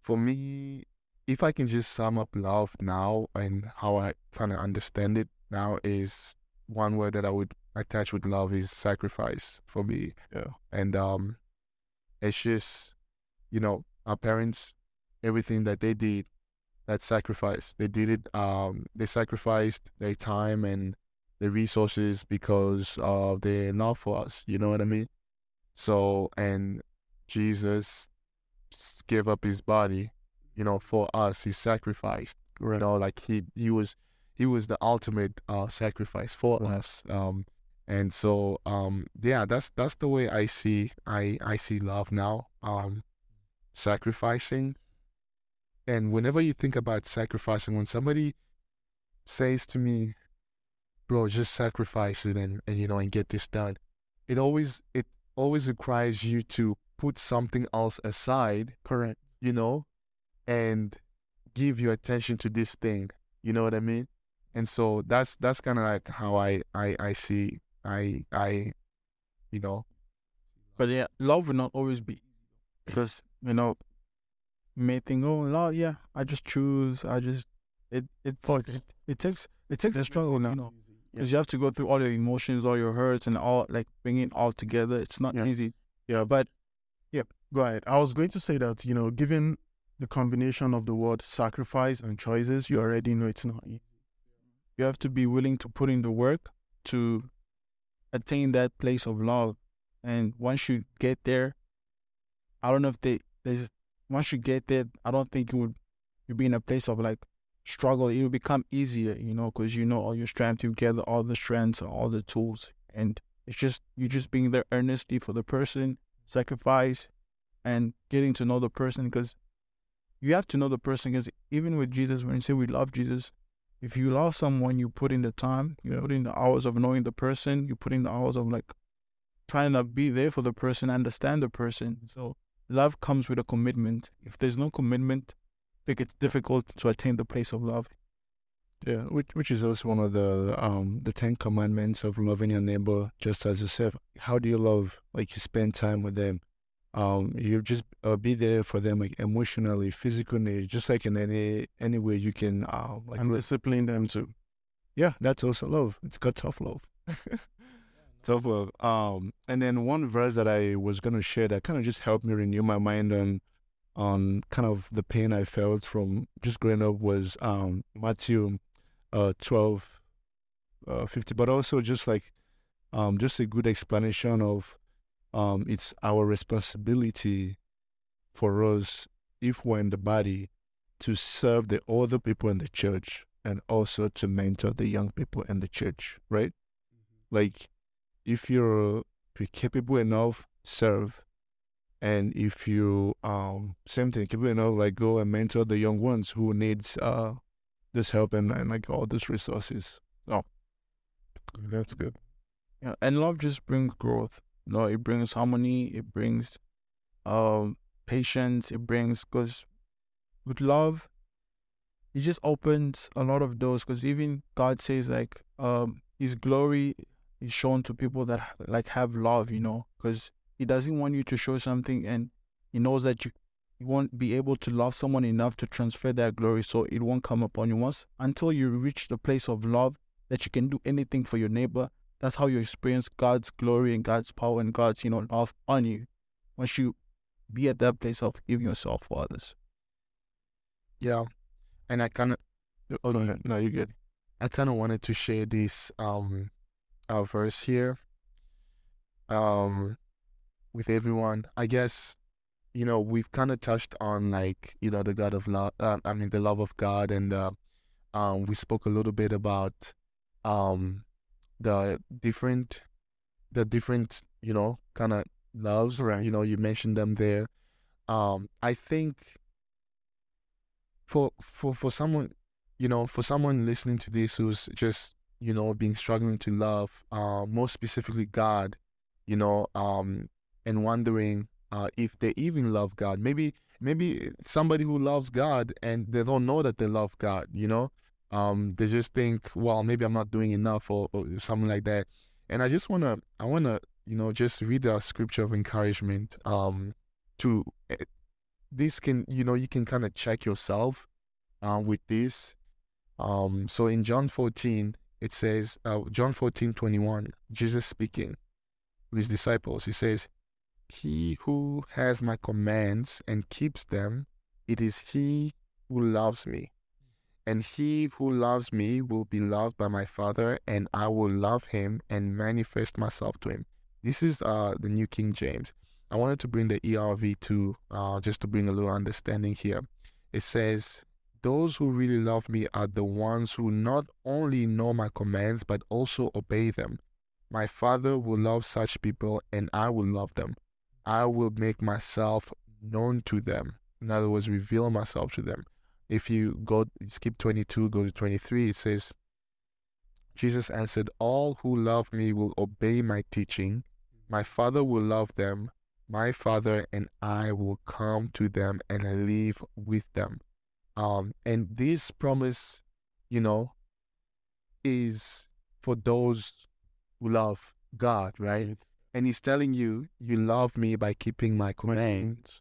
Speaker 5: for me, if I can just sum up love now and how I kind of understand it now is one word that I would attach with love is sacrifice for me.
Speaker 3: Yeah.
Speaker 5: And um, it's just, you know, our parents, everything that they did, that sacrifice. They did it. Um, they sacrificed their time and their resources because of their love for us. You know what I mean? So, and Jesus gave up his body, you know, for us. He sacrificed. You know, like he he was he was the ultimate uh, sacrifice for us. Um, and so um, yeah, that's that's the way I see I I see love now. Um, sacrificing. And whenever you think about sacrificing, when somebody says to me, "Bro, just sacrifice it and, and you know and get this done," it always it always requires you to put something else aside
Speaker 4: Correct.
Speaker 5: you know, and give your attention to this thing. You know what I mean? And so that's that's kind of like how I I I see I I, you know,
Speaker 2: But yeah, love will not always be because you know, may think, oh, love, yeah, I just choose, I just it it it, it takes it takes a struggle now. You know,
Speaker 4: Yeah.
Speaker 2: because you have to go through all your emotions, all your hurts, and all like bring it all together. It's not
Speaker 4: Yeah.
Speaker 2: easy.
Speaker 4: Yeah, but yeah, go ahead. I was going to say that, you know, given the combination of the word sacrifice and choices, you already know it's not easy.
Speaker 2: You have to be willing to put in the work to attain that place of love. And once you get there, I don't know if they there's once you get there, I don't think you would you'll be in a place of like struggle. It will become easier, you know, because you know all your strength, you gather all the strengths, all the tools, and it's just you just being there earnestly for the person, sacrifice, and getting to know the person because you have to know the person because even with Jesus, when you say we love Jesus, if you love someone, you put in the time, you
Speaker 4: Yeah.
Speaker 2: put in the hours of knowing the person, you put in the hours of like trying to be there for the person, understand the person. So love comes with a commitment. If there's no commitment, think it's difficult to attain the place of love.
Speaker 3: Yeah, which which is also one of the um the Ten Commandments of loving your neighbor just as yourself. How do you love? Like you spend time with them. Um, you just uh, be there for them, like emotionally, physically, just like in any any way you can. Uh, like
Speaker 4: and discipline them too.
Speaker 3: yeah, that's also love. It's got tough love. tough love. Um, and then one verse that I was gonna share that kind of just helped me renew my mind on on kind of the pain I felt from just growing up was um Matthew uh 12 uh 50 but also just like um just a good explanation of um it's our responsibility for us if we're in the body to serve the older people in the church and also to mentor the young people in the church right? Like if you're if you're capable enough serve and if you um same thing keep you know, like go and mentor the young ones who needs uh this help and, and like all these resources Oh,
Speaker 4: That's good.
Speaker 2: Yeah, and love just brings growth. No, it brings harmony. It brings um patience. It brings because with love, it just opens a lot of doors. Because even God says like um His glory is shown to people that like have love. You know, because He doesn't want you to show something, and He knows that you you won't be able to love someone enough to transfer that glory, so it won't come upon you once until you reach the place of love that you can do anything for your neighbor that's how you experience God's glory and God's power and God's, you know, love on you. Once you be at that place of giving yourself for others.
Speaker 5: yeah. And I kind of
Speaker 3: oh no no you're good
Speaker 5: I kind of wanted to share this um uh, verse here um with everyone. I guess you know we've kind of touched on like you know the God of love. Uh, I mean the love of God, and uh, um we spoke a little bit about um the different the different you know kind of loves.
Speaker 4: Right.
Speaker 5: You know you mentioned them there. Um I think for for for someone you know, for someone listening to this who's just, you know, being struggling to love, uh, more specifically God, you know, um, and wondering uh, if they even love God. Maybe, maybe somebody who loves God and they don't know that they love God. You know, um, they just think, well, maybe I'm not doing enough or, or something like that. And I just wanna, I wanna, you know, just read a scripture of encouragement. Um, to eh, this can, you know, you can kind of check yourself, uh, with this. Um, so in John 14, it says, uh, John 14, 21, Jesus speaking to his disciples, he says, He who has my commands and keeps them, it is he who loves me. And he who loves me will be loved by my Father, and I will love him and manifest myself to him. This is uh, the New King James. I wanted to bring the ERV too, uh, just to bring a little understanding here. It says, Those who really love me are the ones who not only know my commands, but also obey them. My Father will love such people, and I will love them. I will make myself known to them. In other words, reveal myself to them. If you go skip 22, go to 23, it says, Jesus answered, All who love me will obey my teaching. My Father will love them. My Father and I will come to them and live with them. Um, and this promise, you know, is for those who love God, right? And He's telling you, you love me by keeping my commands.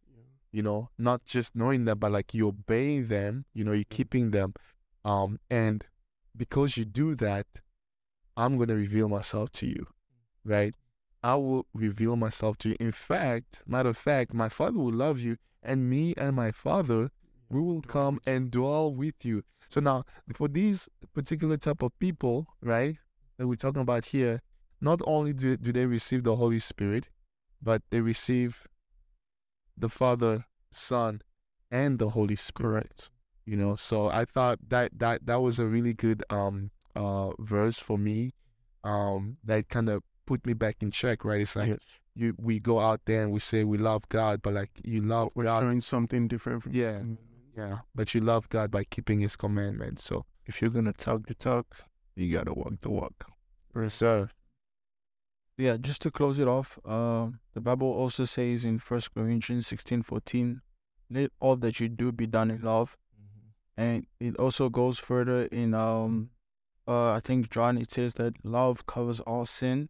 Speaker 5: You know, not just knowing them, but like you obeying them. You know, you're keeping them. Um, and because you do that, I'm going to reveal myself to you, right? I will reveal myself to you. In fact, matter of fact, my Father will love you, and me and my Father, we will come and dwell with you. So now, for these particular type of people, right, that we're talking about here, not only do, do they receive the Holy Spirit, but they receive the Father, Son, and the Holy Spirit. You know, so I thought that that that was a really good um uh verse for me, um that kind of put me back in check. Right? It's like
Speaker 4: Yes.
Speaker 5: you we go out there and we say we love God, but like you love
Speaker 4: We're
Speaker 5: God,
Speaker 4: showing something different from His
Speaker 5: Yeah. yeah, but you love God by keeping His commandments. So,
Speaker 3: If you're gonna talk the talk, you gotta walk the walk.
Speaker 5: sir,
Speaker 2: Yeah, just to close it off, uh, the Bible also says in First Corinthians sixteen fourteen, let all that you do be done in love. And it also goes further in um uh I think John it says that love covers all sin.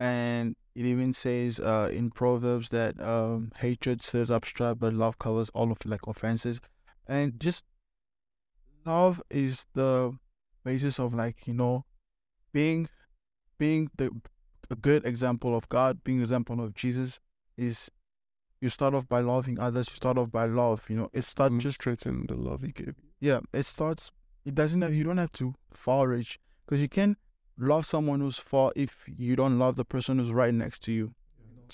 Speaker 2: And it even says uh in Proverbs that um hatred stirs up strife, but love covers all of like offenses. And just love is the basis of like, you know, being being the a good example of God, being an example of Jesus is you start off by loving others, you start off by love. You know, it starts mm-hmm. just
Speaker 4: Demonstrating the love He gave
Speaker 2: yeah, it starts. It doesn't have. You don't have to far reach because you can love someone who's far if you don't love the person who's right next to you.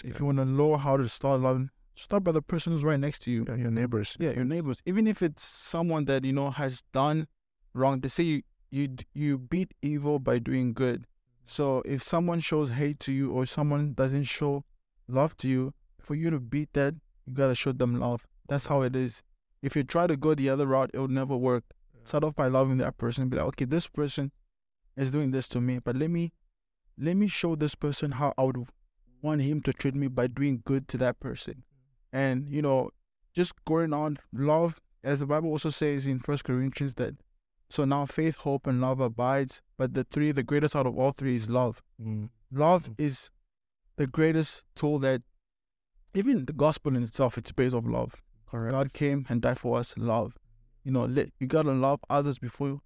Speaker 2: If you want to know how to start loving, start by the person who's right next to you.
Speaker 3: Yeah, your neighbors.
Speaker 2: Yeah, your neighbors. Even if it's someone that you know has done wrong, they say you you you beat evil by doing good. So if someone shows hate to you or someone doesn't show love to you, for you to beat that, you gotta show them love. That's how it is. If you try to go the other route, it'll never work. Start off by loving that person. Be like, okay, this person is doing this to me, but let me let me show this person how I would want him to treat me by doing good to that person. Mm. And you know, just going on love, as the Bible also says in First Corinthians that so now faith, hope, and love abides, but the three, the greatest out of all three is love.
Speaker 3: Mm.
Speaker 2: Love is the greatest tool that even the gospel in itself, it's based off love.
Speaker 3: Correct.
Speaker 2: God came and died for us. Love, you know, you gotta love others before you.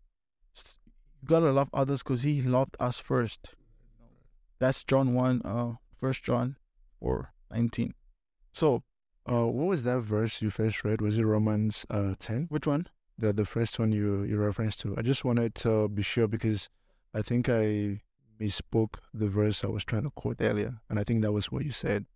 Speaker 2: You gotta love others because He loved us first. That's John one, uh, First John, or nineteen. So
Speaker 3: Uh, what was that verse you first read? Was it Romans uh ten?
Speaker 2: which one?
Speaker 3: The the first one you you referenced to. I just wanted to be sure because I think I misspoke the verse I was trying to quote earlier, and I think that was what you said.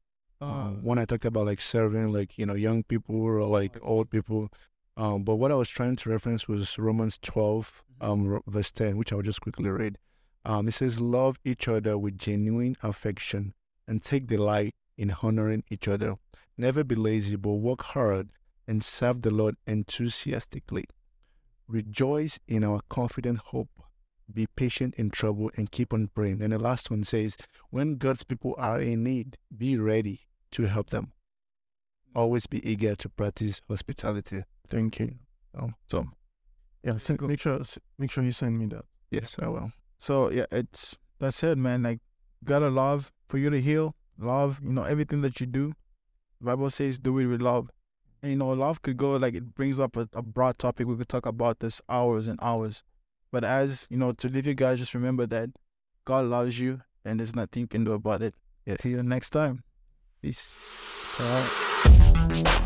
Speaker 2: Uh,
Speaker 3: when I talked about like serving like you know young people or like old people. Um, but what I was trying to reference was Romans 12, um, verse 10, which I'll just quickly read. Um, it says, Love each other with genuine affection and take delight in honoring each other. Never be lazy, but work hard and serve the Lord enthusiastically. Rejoice in our confident hope. Be patient in trouble and keep on praying. And the last one says, When God's people are in need, be ready to help them. Always be eager to practice hospitality.
Speaker 4: Thank you.
Speaker 3: Oh.
Speaker 2: so
Speaker 4: Yeah,
Speaker 2: Cool.
Speaker 4: make sure make sure you send me that.
Speaker 3: Yes, I will.
Speaker 2: So yeah, it's that's it, man. Like gotta love for you to heal. Love, you know, everything that you do. The Bible says do it with love. You know, love could go like it brings up a, a broad topic. We could talk about this hours and hours. But as you know, to leave you guys, just remember that God loves you and there's nothing you can do about it.
Speaker 3: Yeah.
Speaker 2: See you next time. Peace.
Speaker 3: All right.